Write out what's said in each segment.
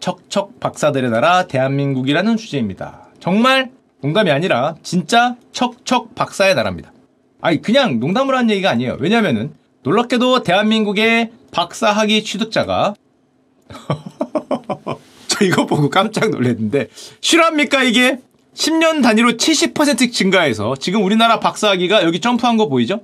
척척 박사들의 나라 대한민국이라는 주제입니다. 정말 농담이 아니라 진짜 척척 박사의 나라입니다. 아니 그냥 농담으로 한 얘기가 아니에요. 왜냐면은 놀랍게도 대한민국의 박사학위 취득자가 저 이거 보고 깜짝 놀랐는데 실화입니까 이게? 10년 단위로 70% 증가해서 지금 우리나라 박사학위가 여기 점프한 거 보이죠?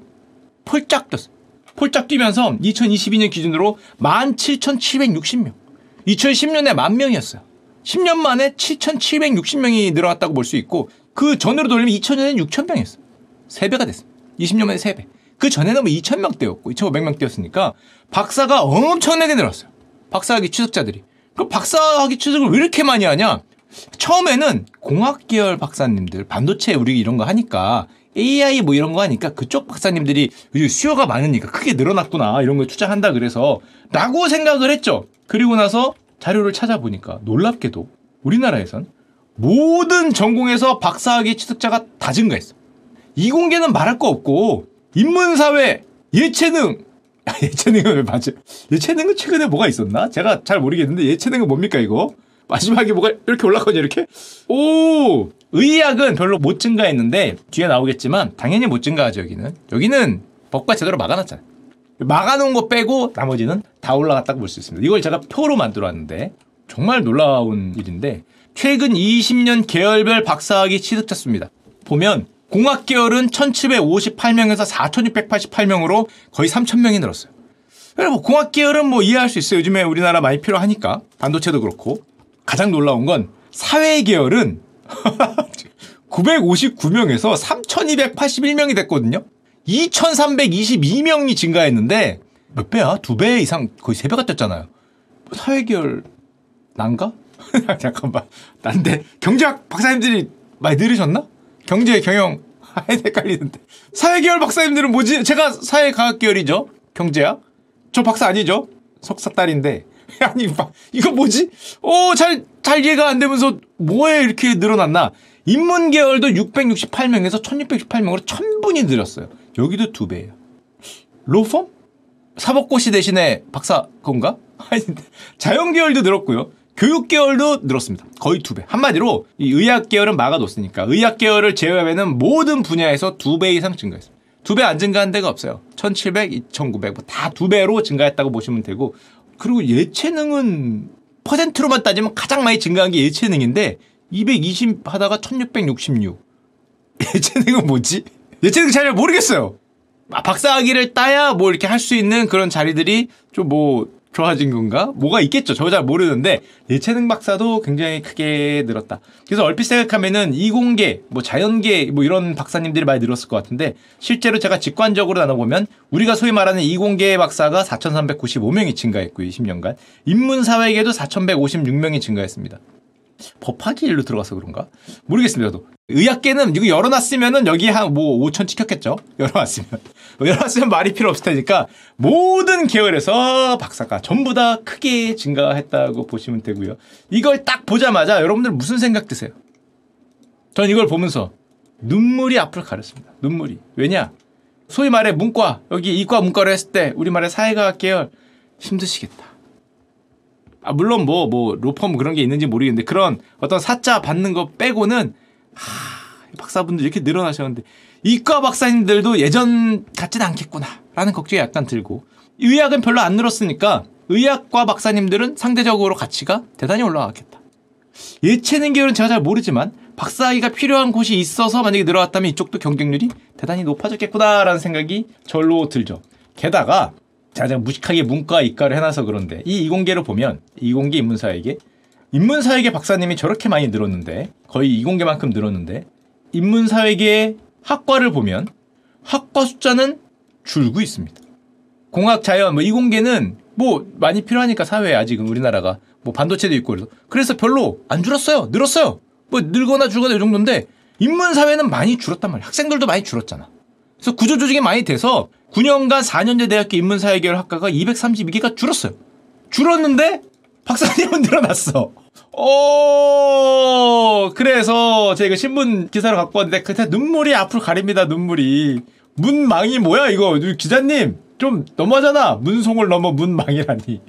폴짝 뛰었어. 폴짝 뛰면서 2022년 기준으로 17,760명. 2010년에 만 명이었어요. 10년 만에 7,760명이 늘어났다고 볼 수 있고 그 전으로 돌리면 2000년에는 6,000명이었어요. 3배가 됐습니다. 20년 만에 3배. 그 전에는 뭐 2,000명대였고 2,500명대였으니까 박사가 엄청나게 늘었어요. 박사학위 취득자들이. 그 박사학위 취득을 왜 이렇게 많이 하냐? 처음에는 공학 계열 박사님들 반도체 우리 이런 거 하니까 AI 뭐 이런 거 하니까 그쪽 박사님들이 수요가 많으니까 크게 늘어났구나 이런 거에 투자한다 그래서 라고 생각을 했죠. 그리고 나서 자료를 찾아보니까 놀랍게도 우리나라에선 모든 전공에서 박사학위 취득자가 다 증가했어. 이공계는 말할 거 없고 인문사회, 예체능 아, 예체능은 왜 맞아? 예체능은 최근에 뭐가 있었나? 제가 잘 모르겠는데 예체능은 뭡니까 이거? 마지막에 뭐가 이렇게 올라가냐 이렇게? 오 의학은 별로 못 증가했는데 뒤에 나오겠지만 당연히 못 증가하죠 여기는 여기는 법과 제대로 막아놨잖아요 막아놓은 거 빼고 나머지는 다 올라갔다고 볼 수 있습니다. 이걸 제가 표로 만들어 왔는데 정말 놀라운 일인데 최근 20년 계열별 박사학위 취득자 수입니다. 보면 공학 계열은 1758명에서 4688명으로 거의 3000명이 늘었어요. 뭐 공학 계열은 뭐 이해할 수 있어요. 요즘에 우리나라 많이 필요하니까. 반도체도 그렇고. 가장 놀라운 건 사회 계열은 959명에서 3281명이 됐거든요. 2322명이 증가했는데 몇 배야? 두 배 이상 거의 세 배가 뛰었잖아요. 사회 계열 난가? 잠깐만. 난데 경제학 박사님들이 많이 늘으셨나? 경제 경영 헷갈리는데. 사회 계열 박사님들은 뭐지? 제가 사회과학 계열이죠. 경제학. 저 박사 아니죠? 석사 딸인데. 아니, 이거 뭐지? 오, 잘, 잘 이해가 안 되면서 뭐에 이렇게 늘어났나? 인문 계열도 668명에서 1668명으로 1000분이 늘었어요. 여기도 두 배예요. 로펌? 사법고시 대신에 박사 건가? 아니, 자연 계열도 늘었고요. 교육 계열도 늘었습니다. 거의 두 배. 한마디로 이 의학 계열은 막아뒀으니까 의학 계열을 제외하면 모든 분야에서 두 배 이상 증가했습니다. 두 배 안 증가한 데가 없어요. 1700, 2900, 다두 배로 증가했다고 보시면 되고 그리고 예체능은 퍼센트로만 따지면 가장 많이 증가한 게 예체능인데 220 하다가 1666. 예체능은 뭐지? 예체능 잘 모르겠어요. 아, 박사학위를 따야 뭐 이렇게 할 수 있는 그런 자리들이 좀 뭐 좋아진 건가? 뭐가 있겠죠. 저 잘 모르는데 예체능 박사도 굉장히 크게 늘었다. 그래서 얼핏 생각하면은 이공계, 뭐 자연계 뭐 이런 박사님들이 많이 늘었을 것 같은데 실제로 제가 직관적으로 나눠보면 우리가 소위 말하는 이공계 박사가 4,395명이 증가했고요. 20년간. 인문사회계도 4,156명이 증가했습니다. 법학이 일로 들어가서 그런가? 모르겠습니다. 저도. 의학계는 이거 열어놨으면은 여기 한 뭐 5천 찍혔겠죠? 열어놨으면. 열어놨으면 말이 필요 없을 테니까 모든 계열에서 박사가 전부 다 크게 증가했다고 보시면 되고요. 이걸 딱 보자마자 여러분들 무슨 생각 드세요? 전 이걸 보면서 눈물이 앞을 가렸습니다. 눈물이. 왜냐? 소위 말해 문과, 여기 이과 문과를 했을 때 우리말의 사회과학 계열 힘드시겠다. 아, 물론 뭐, 뭐, 로펌 그런 게 있는지 모르겠는데 그런 어떤 사자 받는 거 빼고는 하, 박사분들 이렇게 늘어나셨는데 이과 박사님들도 예전 같진 않겠구나 라는 걱정이 약간 들고 의학은 별로 안 늘었으니까 의학과 박사님들은 상대적으로 가치가 대단히 올라갔겠다. 예체능 계열은 제가 잘 모르지만 박사학위가 필요한 곳이 있어서 만약에 늘어났다면 이쪽도 경쟁률이 대단히 높아졌겠구나라는 생각이 절로 들죠. 게다가 제가 무식하게 문과 이과를 해놔서 그런데 이 이공계를 보면 이공계 인문사회계 인문사회계 박사님이 저렇게 많이 늘었는데 거의 이공계만큼 늘었는데 인문사회계 학과를 보면 학과 숫자는 줄고 있습니다. 공학, 자연, 뭐 이공계는 뭐 많이 필요하니까 사회에 아직은 우리나라가 뭐 반도체도 있고 그래서 그래서 별로 안 줄었어요. 늘었어요. 뭐 늘거나 줄거나 이 정도인데 인문사회는 많이 줄었단 말이야. 학생들도 많이 줄었잖아. 그래서 구조조정이 많이 돼서 9년간 4년제 대학교 인문사회계열 학과가 232개가 줄었어요. 줄었는데 박사님은 늘어났어. 어, 그래서 제가 신문 기사를 갖고 왔는데 그때 눈물이 앞으로 가립니다. 눈물이. 문망이 뭐야 이거 기자님 좀 너무하잖아. 문송을 넘어 문망이라니.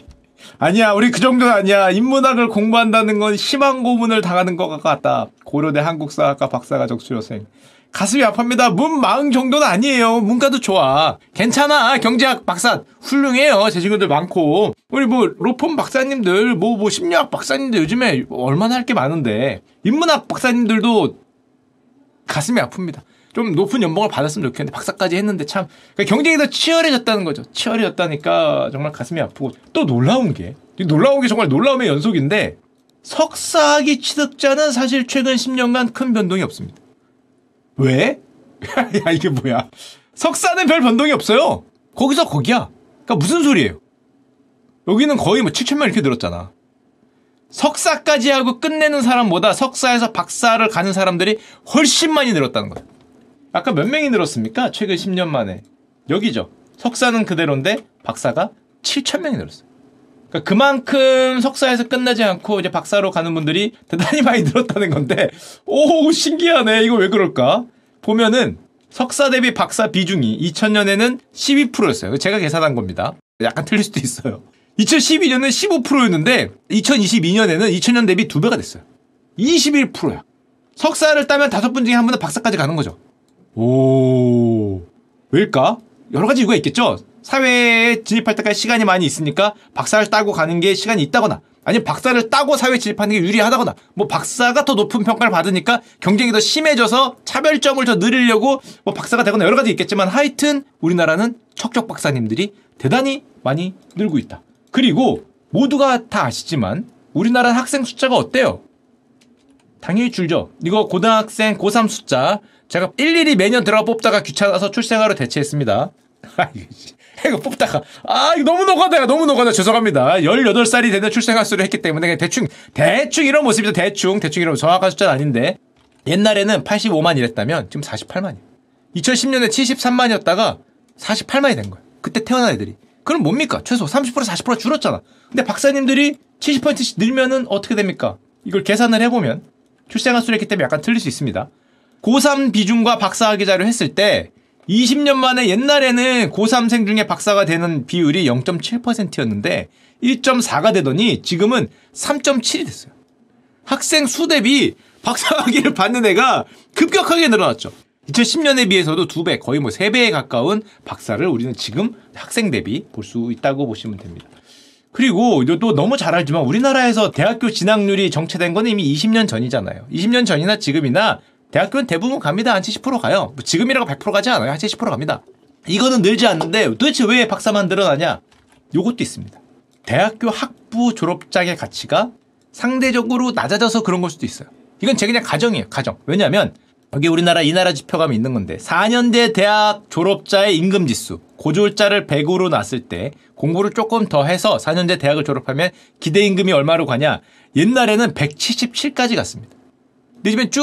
아니야, 우리 그 정도는 아니야. 인문학을 공부한다는 건 심한 고문을 당하는 것 같다. 고려대 한국사학과 박사가 적수여생. 가슴이 아픕니다. 문 마흔 정도는 아니에요. 문과도 좋아. 괜찮아. 경제학 박사 훌륭해요. 제 친구들 많고. 우리 뭐 로펌 박사님들, 뭐뭐 심리학 박사님들 요즘에 얼마나 할 게 많은데 인문학 박사님들도 가슴이 아픕니다. 좀 높은 연봉을 받았으면 좋겠는데 박사까지 했는데 참 그러니까 경쟁이 더 치열해졌다는 거죠. 치열해졌다니까 정말 가슴이 아프고 또 놀라운 게 놀라운 게 정말 놀라움의 연속인데 석사학위 취득자는 사실 최근 10년간 큰 변동이 없습니다. 왜? 야 이게 뭐야? 석사는 별 변동이 없어요. 거기서 거기야. 그러니까 무슨 소리예요? 여기는 거의 뭐 7천명 이렇게 늘었잖아. 석사까지 하고 끝내는 사람보다 석사에서 박사를 가는 사람들이 훨씬 많이 늘었다는 거예요. 아까 몇 명이 늘었습니까? 최근 10년 만에. 여기죠. 석사는 그대로인데 박사가 7천 명이 늘었어요. 그러니까 그만큼 석사에서 끝나지 않고 이제 박사로 가는 분들이 대단히 많이 늘었다는 건데, 오, 신기하네. 이거 왜 그럴까? 보면은 석사 대비 박사 비중이 2000년에는 12%였어요. 제가 계산한 겁니다. 약간 틀릴 수도 있어요. 2012년은 15%였는데 2022년에는 2000년 대비 두 배가 됐어요. 21%야. 석사를 따면 다섯 분 중에 한 분은 박사까지 가는 거죠. 오, 왜일까? 여러 가지 이유가 있겠죠? 사회에 진입할 때까지 시간이 많이 있으니까 박사를 따고 가는 게 시간이 있다거나 아니면 박사를 따고 사회에 진입하는 게 유리하다거나 뭐 박사가 더 높은 평가를 받으니까 경쟁이 더 심해져서 차별점을 더 늘리려고 뭐 박사가 되거나 여러 가지 있겠지만 하여튼 우리나라는 척척 박사님들이 대단히 많이 늘고 있다. 그리고 모두가 다 아시지만 우리나라 학생 숫자가 어때요? 당연히 줄죠. 이거 고등학생 고3 숫자 제가 일일이 매년 들어가 뽑다가 귀찮아서 출생하러 대체했습니다. 아, 이거 뽑다가. 아 이거 너무 녹아다 너무 녹아다. 죄송합니다. 18살이 되는 출생 횟수를 했기 때문에 대충 대충 이런 모습이죠. 대충. 대충 이런 정확한 숫자는 아닌데. 옛날에는 85만 이랬다면 지금 48만이에요. 2010년에 73만이었다가 48만이 된 거예요. 그때 태어난 애들이. 그럼 뭡니까? 최소 30% 40% 줄었잖아. 근데 박사님들이 70%씩 늘면은 어떻게 됩니까? 이걸 계산을 해보면 출생 횟수를 했기 때문에 약간 틀릴 수 있습니다 고3 비중과 박사학위 자료 했을 때 20년 만에 옛날에는 고3생 중에 박사가 되는 비율이 0.7%였는데 1.4가 되더니 지금은 3.7이 됐어요. 학생 수 대비 박사학위를 받는 애가 급격하게 늘어났죠. 2010년에 비해서도 두 배, 거의 뭐 세 배에 가까운 박사를 우리는 지금 학생 대비 볼 수 있다고 보시면 됩니다. 그리고 또 너무 잘 알지만 우리나라에서 대학교 진학률이 정체된 건 이미 20년 전이잖아요. 20년 전이나 지금이나 대학교는 대부분 갑니다. 한 70% 가요. 뭐 지금이라고 100% 가지 않아요. 한 70% 갑니다. 이거는 늘지 않는데 도대체 왜 박사만 늘어나냐? 요것도 있습니다. 대학교 학부 졸업장의 가치가 상대적으로 낮아져서 그런 걸 수도 있어요. 이건 제 그냥 가정이에요. 가정. 왜냐하면 여기 우리나라 이 나라 지표감이 있는 건데 4년대 대학 졸업자의 임금 지수 고졸자를 100으로 놨을 때 공부를 조금 더 해서 4년제 대학을 졸업하면 기대 임금이 얼마로 가냐? 옛날에는 177까지 갔습니다. 요즘엔 쭉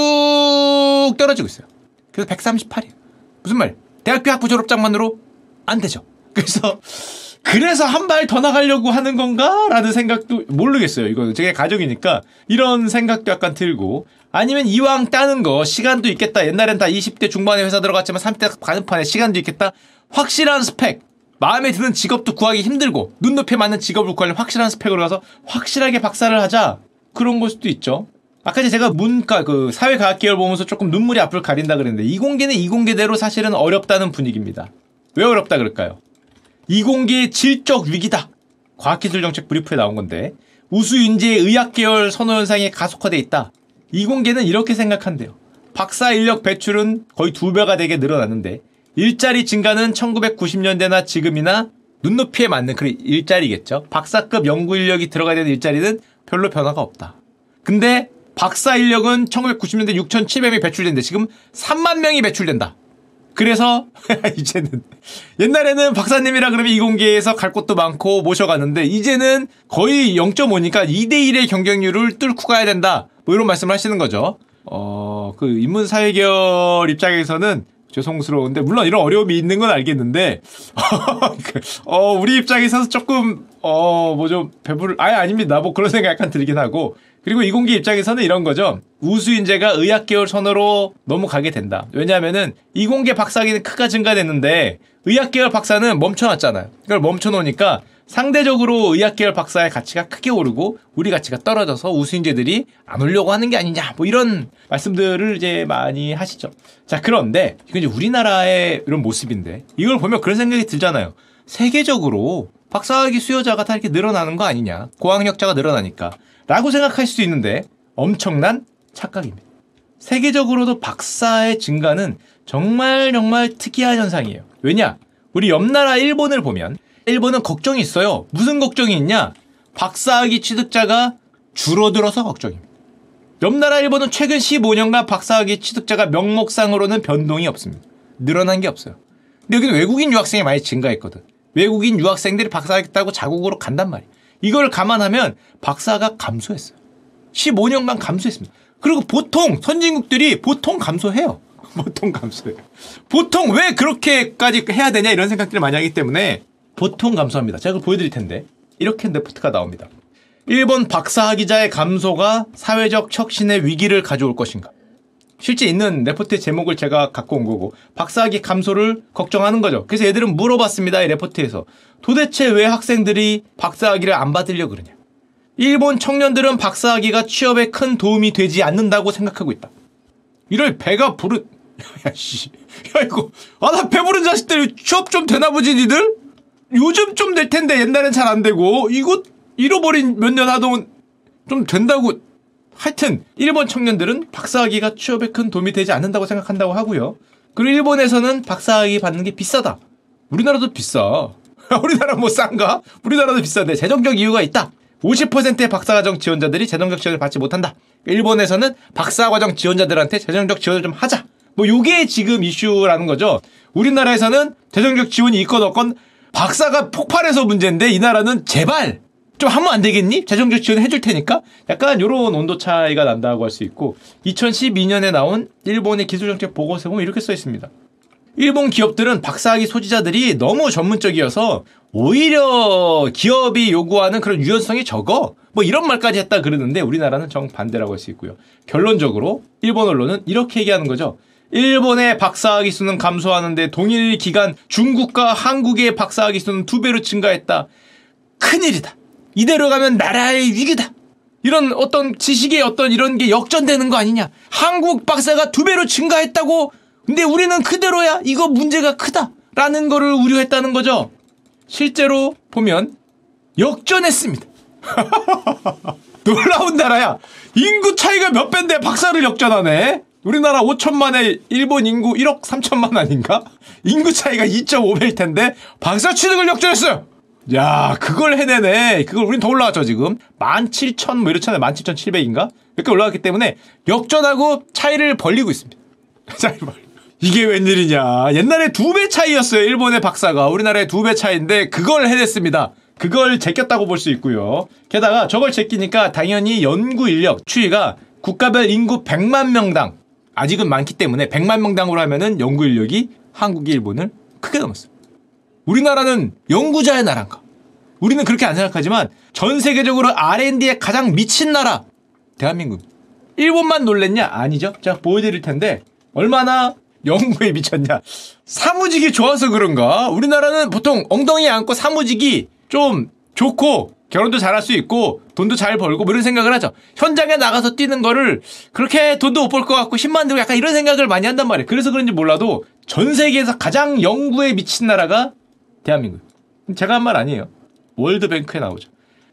떨어지고 있어요. 그래서 138이에요. 무슨 말? 대학교 학부 졸업장만으로 안 되죠. 그래서 그래서 한 발 더 나가려고 하는 건가? 라는 생각도 모르겠어요. 이거 제 가족이니까 이런 생각도 약간 들고 아니면 이왕 따는 거 시간도 있겠다. 옛날엔 다 20대 중반에 회사 들어갔지만 30대 가는 판에 시간도 있겠다. 확실한 스펙. 마음에 드는 직업도 구하기 힘들고 눈높이에 맞는 직업을 구하려면 확실한 스펙으로 가서 확실하게 박사를 하자. 그런 걸 수도 있죠. 아까 제가 문과 그 사회과학 계열 보면서 조금 눈물이 앞을 가린다 그랬는데 이공계는 이공계대로 사실은 어렵다는 분위기입니다. 왜 어렵다 그럴까요? 이공계의 질적 위기다. 과학기술정책 브리프에 나온 건데 우수윤재의 의학 계열 선호 현상이 가속화돼 있다. 이공계는 이렇게 생각한대요. 박사 인력 배출은 거의 두 배가 되게 늘어났는데 일자리 증가는 1990년대나 지금이나 눈높이에 맞는 그 일자리겠죠. 박사급 연구 인력이 들어가야 되는 일자리는 별로 변화가 없다. 근데 박사 인력은 1990년대 6,700명이 배출된데 지금 3만 명이 배출된다. 그래서 이제는 옛날에는 박사님이라 그러면 이공계에서 갈 곳도 많고 모셔갔는데 이제는 거의 0.5니까 2대 1의 경쟁률을 뚫고 가야 된다. 뭐 이런 말씀을 하시는 거죠. 어, 그 인문사회계열 입장에서는 죄송스러운데 물론 이런 어려움이 있는 건 알겠는데 그, 어, 우리 입장에서 조금 어, 뭐 좀 배부를 아예 아닙니다. 뭐 그런 생각 약간 들긴 하고 그리고 이공계 입장에서는 이런 거죠. 우수인재가 의학계열 선호로 넘어가게 된다. 왜냐하면은 이공계 박사학위는 크가 증가됐는데 의학계열 박사는 멈춰놨잖아요. 그걸 멈춰놓으니까 상대적으로 의학계열 박사의 가치가 크게 오르고 우리 가치가 떨어져서 우수인재들이 안 오려고 하는 게 아니냐 뭐 이런 말씀들을 이제 많이 하시죠. 자 그런데 이건 이제 우리나라의 이런 모습인데 이걸 보면 그런 생각이 들잖아요. 세계적으로 박사학위 수요자가 다 이렇게 늘어나는 거 아니냐 고학력자가 늘어나니까 라고 생각할 수 있는데 엄청난 착각입니다. 세계적으로도 박사의 증가는 정말 정말 특이한 현상이에요. 왜냐? 우리 옆나라 일본을 보면 일본은 걱정이 있어요. 무슨 걱정이 있냐? 박사학위 취득자가 줄어들어서 걱정입니다. 옆나라 일본은 최근 15년간 박사학위 취득자가 명목상으로는 변동이 없습니다. 늘어난 게 없어요. 근데 여기는 외국인 유학생이 많이 증가했거든. 외국인 유학생들이 박사하겠다고 자국으로 간단 말이에요. 이걸 감안하면 박사가 감소했어요. 15년간 감소했습니다. 그리고 보통 선진국들이 보통 감소해요. 보통 감소해요. 보통 왜 그렇게까지 해야 되냐 이런 생각들을 많이 하기 때문에 보통 감소합니다. 제가 그걸 보여드릴 텐데 이렇게 레포트가 나옵니다. 일본 박사학위자의 감소가 사회적 혁신의 위기를 가져올 것인가? 실제 있는 레포트의 제목을 제가 갖고 온 거고 박사학위 감소를 걱정하는 거죠. 그래서 얘들은 물어봤습니다. 이 레포트에서 도대체 왜 학생들이 박사학위를 안 받으려 그러냐? 일본 청년들은 박사학위가 취업에 큰 도움이 되지 않는다고 생각하고 있다. 이럴 배가 부른 야씨 야 이거 아 나 배부른 자식들 취업 좀 되나 보지 니들? 요즘 좀 될 텐데 옛날엔 잘 안 되고 이거 잃어버린 몇 년 하동은 좀 된다고 하여튼 일본 청년들은 박사학위가 취업에 큰 도움이 되지 않는다고 생각한다고 하고요. 그리고 일본에서는 박사학위 받는 게 비싸다. 우리나라도 비싸. 우리나라 뭐 싼가? 우리나라도 비싼데 재정적 이유가 있다. 50%의 박사과정 지원자들이 재정적 지원을 받지 못한다. 일본에서는 박사과정 지원자들한테 재정적 지원을 좀 하자. 뭐 요게 지금 이슈라는 거죠. 우리나라에서는 재정적 지원이 있건 없건 박사가 폭발해서 문제인데 이 나라는 제발 좀 하면 안 되겠니? 재정적 지원 해줄 테니까 약간 요런 온도 차이가 난다고 할 수 있고 2012년에 나온 일본의 기술정책 보고서에 보면 이렇게 써 있습니다. 일본 기업들은 박사학위 소지자들이 너무 전문적이어서 오히려 기업이 요구하는 그런 유연성이 적어. 뭐 이런 말까지 했다 그러는데 우리나라는 정반대라고 할 수 있고요. 결론적으로 일본 언론은 이렇게 얘기하는 거죠. 일본의 박사학위 수는 감소하는데 동일 기간 중국과 한국의 박사학위 수는 두 배로 증가했다. 큰일이다. 이대로 가면 나라의 위기다. 이런 어떤 지식의 어떤 이런 게 역전되는 거 아니냐. 한국 박사가 두 배로 증가했다고 근데 우리는 그대로야. 이거 문제가 크다. 라는 거를 우려했다는 거죠. 실제로 보면 역전했습니다. 놀라운 나라야. 인구 차이가 몇 배인데 박사를 역전하네. 우리나라 5천만에 일본 인구 1억 3천만 아닌가? 인구 차이가 2.5배일 텐데 박사 취득을 역전했어요. 야, 그걸 해내네. 그걸 우린 더 올라왔죠, 지금. 17,000 뭐 이렇잖아요. 17,700인가? 이렇게 올라갔기 때문에 역전하고 차이를 벌리고 있습니다. 차이를 벌 이게 웬일이냐. 옛날에 두 배 차이였어요. 일본의 박사가. 우리나라의 두 배 차이인데 그걸 해냈습니다. 그걸 제꼈다고 볼 수 있고요. 게다가 저걸 제끼니까 당연히 연구 인력 추이가 국가별 인구 100만 명당 아직은 많기 때문에 100만 명당으로 하면은 연구 인력이 한국이 일본을 크게 넘었어요. 우리나라는 연구자의 나라인가? 우리는 그렇게 안 생각하지만 전 세계적으로 R&D에 가장 미친 나라 대한민국. 일본만 놀랬냐? 아니죠. 제가 보여드릴 텐데 얼마나 연구에 미쳤냐? 사무직이 좋아서 그런가? 우리나라는 보통 엉덩이 안고 사무직이 좀 좋고 결혼도 잘할 수 있고 돈도 잘 벌고 뭐 이런 생각을 하죠. 현장에 나가서 뛰는 거를 그렇게 돈도 못 벌 것 같고 힘만 들고 약간 이런 생각을 많이 한단 말이에요. 그래서 그런지 몰라도 전 세계에서 가장 연구에 미친 나라가 대한민국. 제가 한 말 아니에요. 월드뱅크에 나오죠.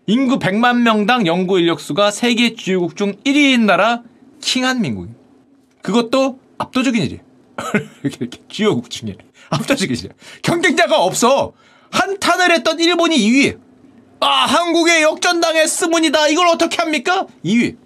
인구 100만 명당 연구 인력수가 세계 주요국 중 1위인 나라 킹한민국입니다. 그것도 압도적인 일이에요. 이렇게, 이렇게 주요국 중에 압도적인 일이에요. 경쟁자가 없어. 한탄을 했던 일본이 2위에 아 한국에 역전당했으문이다. 이걸 어떻게 합니까? 2위.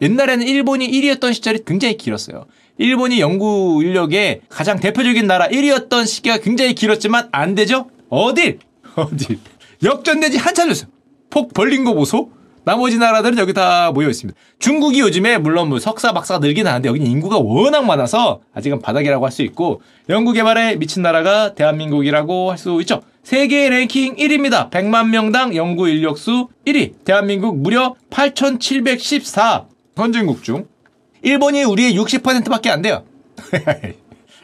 옛날에는 일본이 1위였던 시절이 굉장히 길었어요. 일본이 연구 인력의 가장 대표적인 나라 1위였던 시기가 굉장히 길었지만 안 되죠? 어딜? 어딜? 역전되지 한참 됐어요. 폭 벌린 거 보소? 나머지 나라들은 여기 다 모여 있습니다. 중국이 요즘에 물론 뭐 석사 박사가 늘긴 하는데 여기는 인구가 워낙 많아서 아직은 바닥이라고 할 수 있고 연구 개발에 미친 나라가 대한민국이라고 할 수 있죠. 세계 랭킹 1위입니다. 100만 명당 연구 인력 수 1위. 대한민국 무려 8,714 선진국 중 일본이 우리의 60%밖에 안 돼요.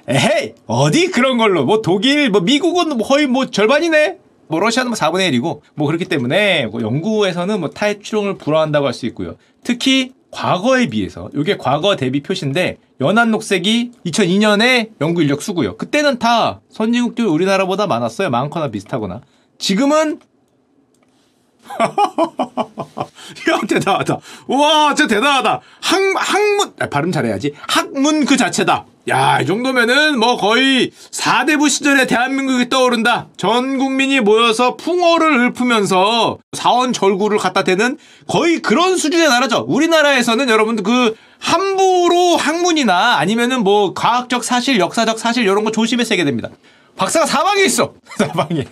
에헤이 어디 그런 걸로 뭐 독일 뭐 미국은 거의 뭐 절반이네. 뭐 러시아는 뭐 4분의 1이고 뭐 그렇기 때문에 뭐 연구에서는 뭐 타의 추종을 불허한다고 할 수 있고요. 특히 과거에 비해서 이게 과거 대비 표시인데 연한 녹색이 2002년에 연구 인력 수고요. 그때는 다 선진국들 우리나라보다 많았어요. 많거나 비슷하거나. 지금은 야 대단하다. 와 진짜 대단하다. 학 학문 아, 발음 잘해야지. 학문 그 자체다. 야, 이 정도면은 뭐 거의 4대부 시절에 대한민국이 떠오른다. 전 국민이 모여서 풍어를 읊으면서 사원 절구를 갖다 대는 거의 그런 수준의 나라죠. 우리나라에서는 여러분들 그 함부로 학문이나 아니면은 뭐 과학적 사실, 역사적 사실 이런 거 조심해서 해야 됩니다. 박사가 사방에 있어. 사방에.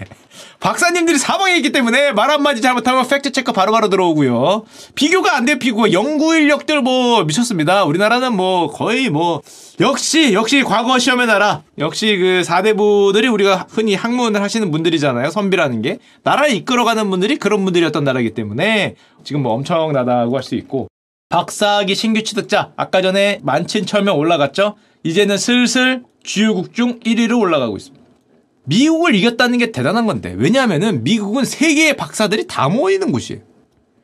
박사님들이 사방에 있기 때문에 말 한마디 잘못하면 팩트 체크 바로바로 들어오고요. 비교가 안 돼, 비교. 연구 인력들 뭐 미쳤습니다. 우리나라는 뭐 거의 뭐 역시 역시 과거 시험의 나라. 역시 그 사대부들이 우리가 흔히 학문을 하시는 분들이잖아요. 선비라는 게. 나라를 이끌어가는 분들이 그런 분들이었던 나라이기 때문에 지금 뭐 엄청나다고 할 수 있고. 박사학위 신규 취득자 아까 전에 만친천명 올라갔죠. 이제는 슬슬 주요국 중 1위로 올라가고 있습니다. 미국을 이겼다는 게 대단한 건데 왜냐하면은 미국은 세계의 박사들이 다 모이는 곳이에요.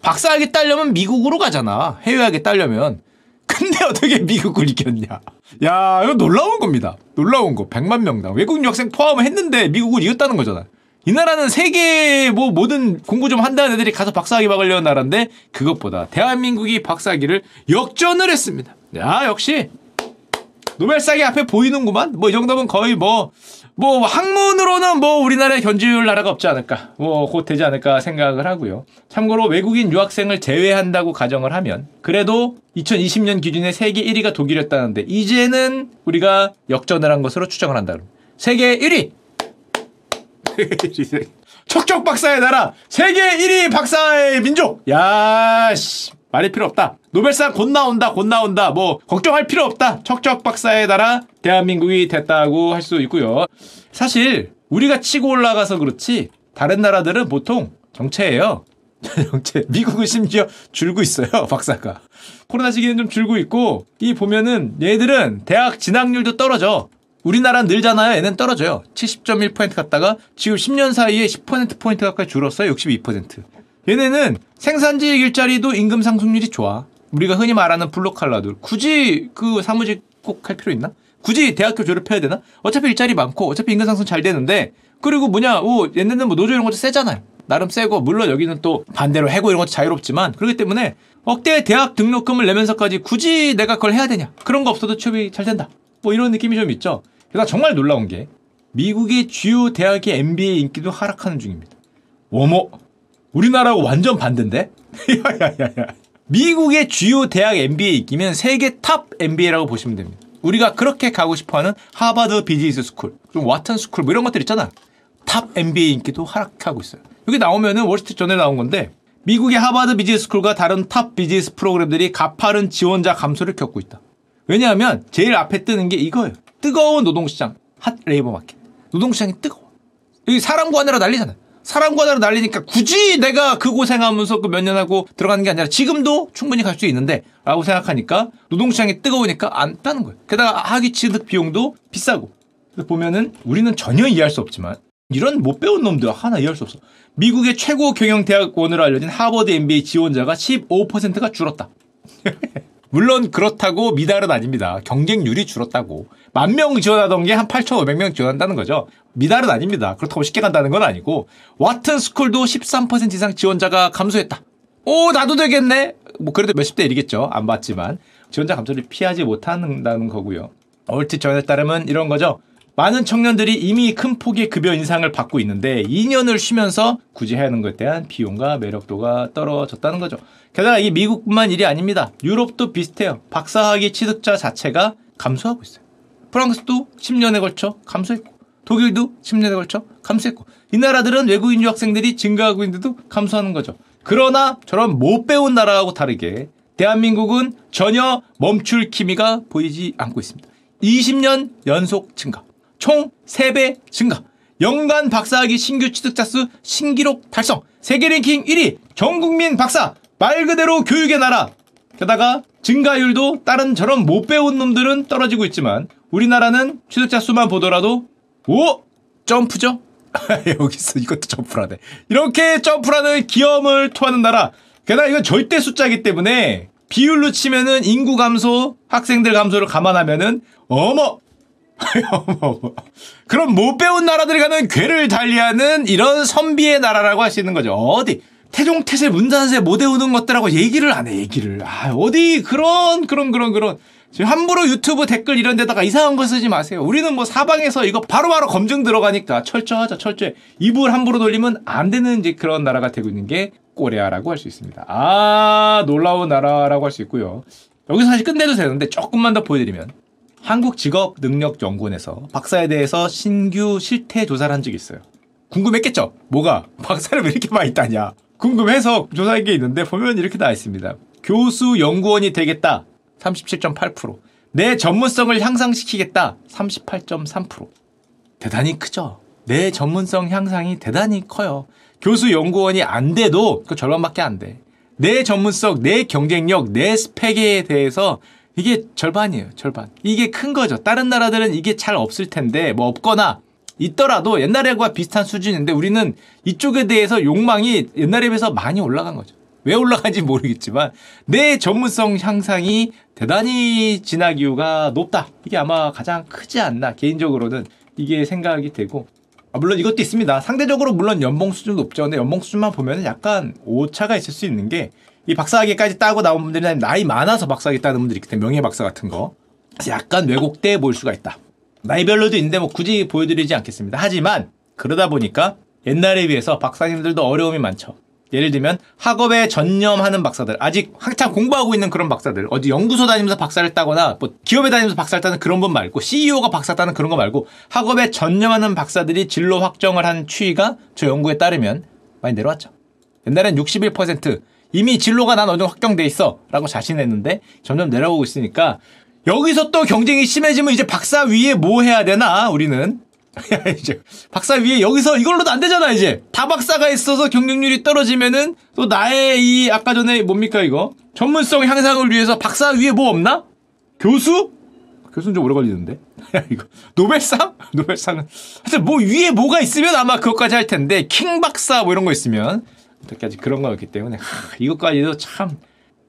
박사학위 따려면 미국으로 가잖아. 해외학위 따려면. 근데 어떻게 미국을 이겼냐? 야, 이거 놀라운 겁니다. 놀라운 거. 100만 명당. 외국인 학생 포함했는데 미국을 이겼다는 거잖아. 이 나라는 세계 뭐 모든 공부 좀 한다는 애들이 가서 박사학위 막으려는 나라인데 그것보다 대한민국이 박사학위를 역전을 했습니다. 야, 역시 노벨상이 앞에 보이는구만. 뭐 이 정도면 거의 뭐 뭐 학문으로는 뭐 우리나라에 견줄 나라가 없지 않을까 뭐 곧 되지 않을까 생각을 하고요. 참고로 외국인 유학생을 제외한다고 가정을 하면 그래도 2020년 기준에 세계 1위가 독일이었다는데 이제는 우리가 역전을 한 것으로 추정을 한다. 세계 1위. 척척 박사의 나라 세계 1위 박사의 민족. 야 씨. 말이 필요 없다. 노벨상 곧 나온다, 곧 나온다. 뭐 걱정할 필요 없다. 척척 박사의 나라 대한민국이 됐다고 할 수 있고요. 사실 우리가 치고 올라가서 그렇지 다른 나라들은 보통 정체예요. 정체. 미국은 심지어 줄고 있어요, 박사가. 코로나 시기는 좀 줄고 있고 이 보면은 얘들은 대학 진학률도 떨어져. 우리나라는 늘잖아요. 얘는 떨어져요. 70.1% 갔다가 지금 10년 사이에 10%포인트 가까이 줄었어요. 62%. 얘네는 생산직 일자리도 임금 상승률이 좋아. 우리가 흔히 말하는 블루칼라들. 굳이 그 사무직 꼭 할 필요 있나? 굳이 대학교 졸업해야 되나? 어차피 일자리 많고 어차피 임금 상승 잘 되는데 그리고 뭐냐, 오, 얘네는 뭐 노조 이런 것도 세잖아요. 나름 세고 물론 여기는 또 반대로 해고 이런 것도 자유롭지만 그렇기 때문에 억대 대학 등록금을 내면서까지 굳이 내가 그걸 해야 되냐? 그런 거 없어도 취업이 잘 된다. 뭐 이런 느낌이 좀 있죠. 게다가 정말 놀라운 게 미국의 주요 대학의 MBA 인기도 하락하는 중입니다. 어머, 우리나라하고 완전 반대인데? 야야야야. 미국의 주요 대학 MBA 인기면 세계 탑 MBA라고 보시면 됩니다. 우리가 그렇게 가고 싶어하는 하버드 비즈니스 스쿨, 좀 와튼 스쿨 뭐 이런 것들 있잖아. 탑 MBA 인기도 하락하고 있어요. 여기 나오면은 월스트리트 저널에 나온 건데 미국의 하버드 비즈니스 스쿨과 다른 탑 비즈니스 프로그램들이 가파른 지원자 감소를 겪고 있다. 왜냐하면 제일 앞에 뜨는 게 이거예요. 뜨거운 노동시장, 핫 레이버 마켓. 노동시장이 뜨거워. 여기 사람 구하느라 난리잖아. 사람 구하느라 난리니까 굳이 내가 그 고생하면서 그 몇 년 하고 들어가는 게 아니라 지금도 충분히 갈 수 있는데 라고 생각하니까 노동시장이 뜨거우니까 안 따는 거예요. 게다가 학위 취득 비용도 비싸고. 보면은 우리는 전혀 이해할 수 없지만 이런 못 배운 놈들 하나 이해할 수 없어. 미국의 최고 경영대학원으로 알려진 하버드 MBA 지원자가 15%가 줄었다. 물론 그렇다고 미달은 아닙니다. 경쟁률이 줄었다고. 만 명 지원하던 게 한 8,500명 지원한다는 거죠. 미달은 아닙니다. 그렇다고 쉽게 간다는 건 아니고 와튼 스쿨도 13% 이상 지원자가 감소했다. 오 나도 되겠네. 뭐 그래도 몇십 대 1이겠죠. 안 봤지만 지원자 감소를 피하지 못한다는 거고요. 얼핏 전에 따르면 이런 거죠. 많은 청년들이 이미 큰 폭의 급여 인상을 받고 있는데 2년을 쉬면서 굳이 해야 하는 것에 대한 비용과 매력도가 떨어졌다는 거죠. 게다가 이 미국뿐만 일이 아닙니다. 유럽도 비슷해요. 박사학위 취득자 자체가 감소하고 있어요. 프랑스도 10년에 걸쳐 감소했고 독일도 10년에 걸쳐 감소했고 이 나라들은 외국인 유학생들이 증가하고 있는데도 감소하는 거죠. 그러나 저런 못 배운 나라하고 다르게 대한민국은 전혀 멈출 기미가 보이지 않고 있습니다. 20년 연속 증가. 총 3배 증가. 연간 박사학위 신규 취득자 수 신기록 달성. 세계 랭킹 1위. 전국민 박사. 말 그대로 교육의 나라. 게다가 증가율도 다른 저런 못 배운 놈들은 떨어지고 있지만 우리나라는 취득자 수만 보더라도 오 점프죠. 여기서 이것도 점프라네. 이렇게 점프라는 기염을 토하는 나라. 게다가 이건 절대 숫자이기 때문에 비율로 치면은 인구 감소, 학생들 감소를 감안하면은 어머 그럼 못 배운 나라들이 가는 괴를 달리하는 이런 선비의 나라라고 할 수 있는 거죠. 어디 태종 태세 문단세 못 외우는 것들하고 얘기를 안 해 얘기를. 아 어디 그런 그런 그런 그런 지금 함부로 유튜브 댓글 이런 데다가 이상한 거 쓰지 마세요. 우리는 뭐 사방에서 이거 바로바로 검증 들어가니까 철저하자, 철저해. 입을 함부로 돌리면 안 되는 이제 그런 나라가 되고 있는 게 꼬레아라고 할 수 있습니다. 아, 놀라운 나라라고 할 수 있고요. 여기서 사실 끝내도 되는데 조금만 더 보여드리면 한국직업능력연구원에서 박사에 대해서 신규 실태 조사를 한 적이 있어요. 궁금했겠죠? 뭐가? 박사를 왜 이렇게 많이 따냐? 궁금해서 조사한 게 있는데 보면 이렇게 나와 있습니다. 교수 연구원이 되겠다. 37.8%. 내 전문성을 향상시키겠다. 38.3%. 대단히 크죠? 내 전문성 향상이 대단히 커요. 교수 연구원이 안 돼도 그 절반밖에 안 돼. 내 전문성, 내 경쟁력, 내 스펙에 대해서 이게 절반이에요. 절반. 이게 큰 거죠. 다른 나라들은 이게 잘 없을 텐데 뭐 없거나 있더라도 옛날과 비슷한 수준인데 우리는 이쪽에 대해서 욕망이 옛날에 비해서 많이 올라간 거죠. 왜 올라간지 모르겠지만 내 전문성 향상이 대단히 진학 이유가 높다. 이게 아마 가장 크지 않나 개인적으로는 이게 생각이 되고 아, 물론 이것도 있습니다. 상대적으로 물론 연봉 수준도 높죠. 근데 연봉 수준만 보면 약간 오차가 있을 수 있는 게 이 박사학위까지 따고 나온 분들이 나이 많아서 박사학위 따는 분들이 있기 때문에 명예박사 같은 거 약간 왜곡돼 보일 수가 있다. 나이별로도 있는데 뭐 굳이 보여드리지 않겠습니다. 하지만 그러다 보니까 옛날에 비해서 박사님들도 어려움이 많죠. 예를 들면 학업에 전념하는 박사들 아직 한창 공부하고 있는 그런 박사들 어디 연구소 다니면서 박사를 따거나 뭐 기업에 다니면서 박사를 따는 그런 분 말고 CEO가 박사 따는 그런 거 말고 학업에 전념하는 박사들이 진로 확정을 한 추이가 저 연구에 따르면 많이 내려왔죠. 옛날엔 61% 이미 진로가 난 어느 정도 확정돼 있어 라고 자신했는데 점점 내려오고 있으니까 여기서 또 경쟁이 심해지면 이제 박사 위에 뭐 해야 되나 우리는? 이제 박사 위에 여기서 이걸로도 안 되잖아 이제. 다 박사가 있어서 경쟁률이 떨어지면은 또 나의 이 아까 전에 뭡니까 이거? 전문성 향상을 위해서 박사 위에 뭐 없나? 교수? 교수는 좀 오래 걸리는데. 이거 노벨상? 노벨상은. 하여튼 뭐 위에 뭐가 있으면 아마 그것까지 할 텐데 킹 박사 뭐 이런 거 있으면 어떻게까지 그런 거였기 때문에 하, 이것까지도 참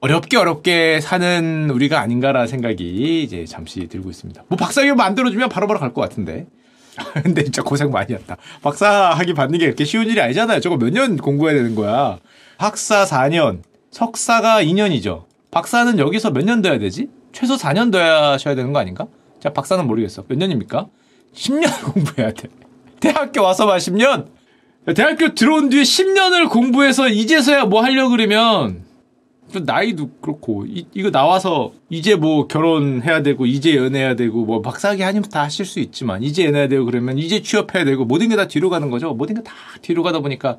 어렵게 어렵게 사는 우리가 아닌가라는 생각이 이제 잠시 들고 있습니다. 뭐 박사학위 만들어주면 바로바로 갈 것 같은데. 근데 진짜 고생 많이 했다. 박사 학위 받는 게 그렇게 쉬운 일이 아니잖아요. 저거 몇 년 공부해야 되는 거야. 학사 4년, 석사가 2년이죠. 박사는 여기서 몇 년 돼야 되지? 최소 4년 돼야 하셔야 되는 거 아닌가? 자, 박사는 모르겠어. 몇 년입니까? 10년 공부해야 돼. 대학교 와서만 10년? 대학교 들어온 뒤에 10년을 공부해서 이제서야 뭐 하려고 그러면 나이도 그렇고 이, 이거 나와서 이제 뭐 결혼해야 되고 이제 연애해야 되고 뭐 박사학위 아니면 다 하실 수 있지만 이제 연애해야 되고 그러면 이제 취업해야 되고 모든 게 다 뒤로 가는 거죠. 모든 게 다 뒤로 가다 보니까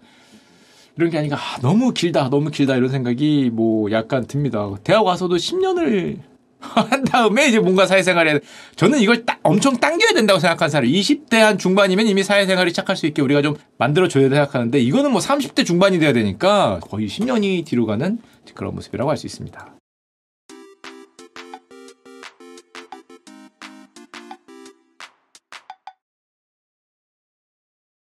이런 게 아니가 아, 너무 길다 너무 길다 이런 생각이 뭐 약간 듭니다. 대학 와서도 10년을 한 다음에 이제 뭔가 사회생활 에 저는 이걸 딱 엄청 당겨야 된다고 생각하는 사람 20대 한 중반이면 이미 사회생활을 시작할 수 있게 우리가 좀 만들어줘야 생각하는데 이거는 뭐 30대 중반이 돼야 되니까 거의 10년이 뒤로 가는 그런 모습이라고 할 수 있습니다.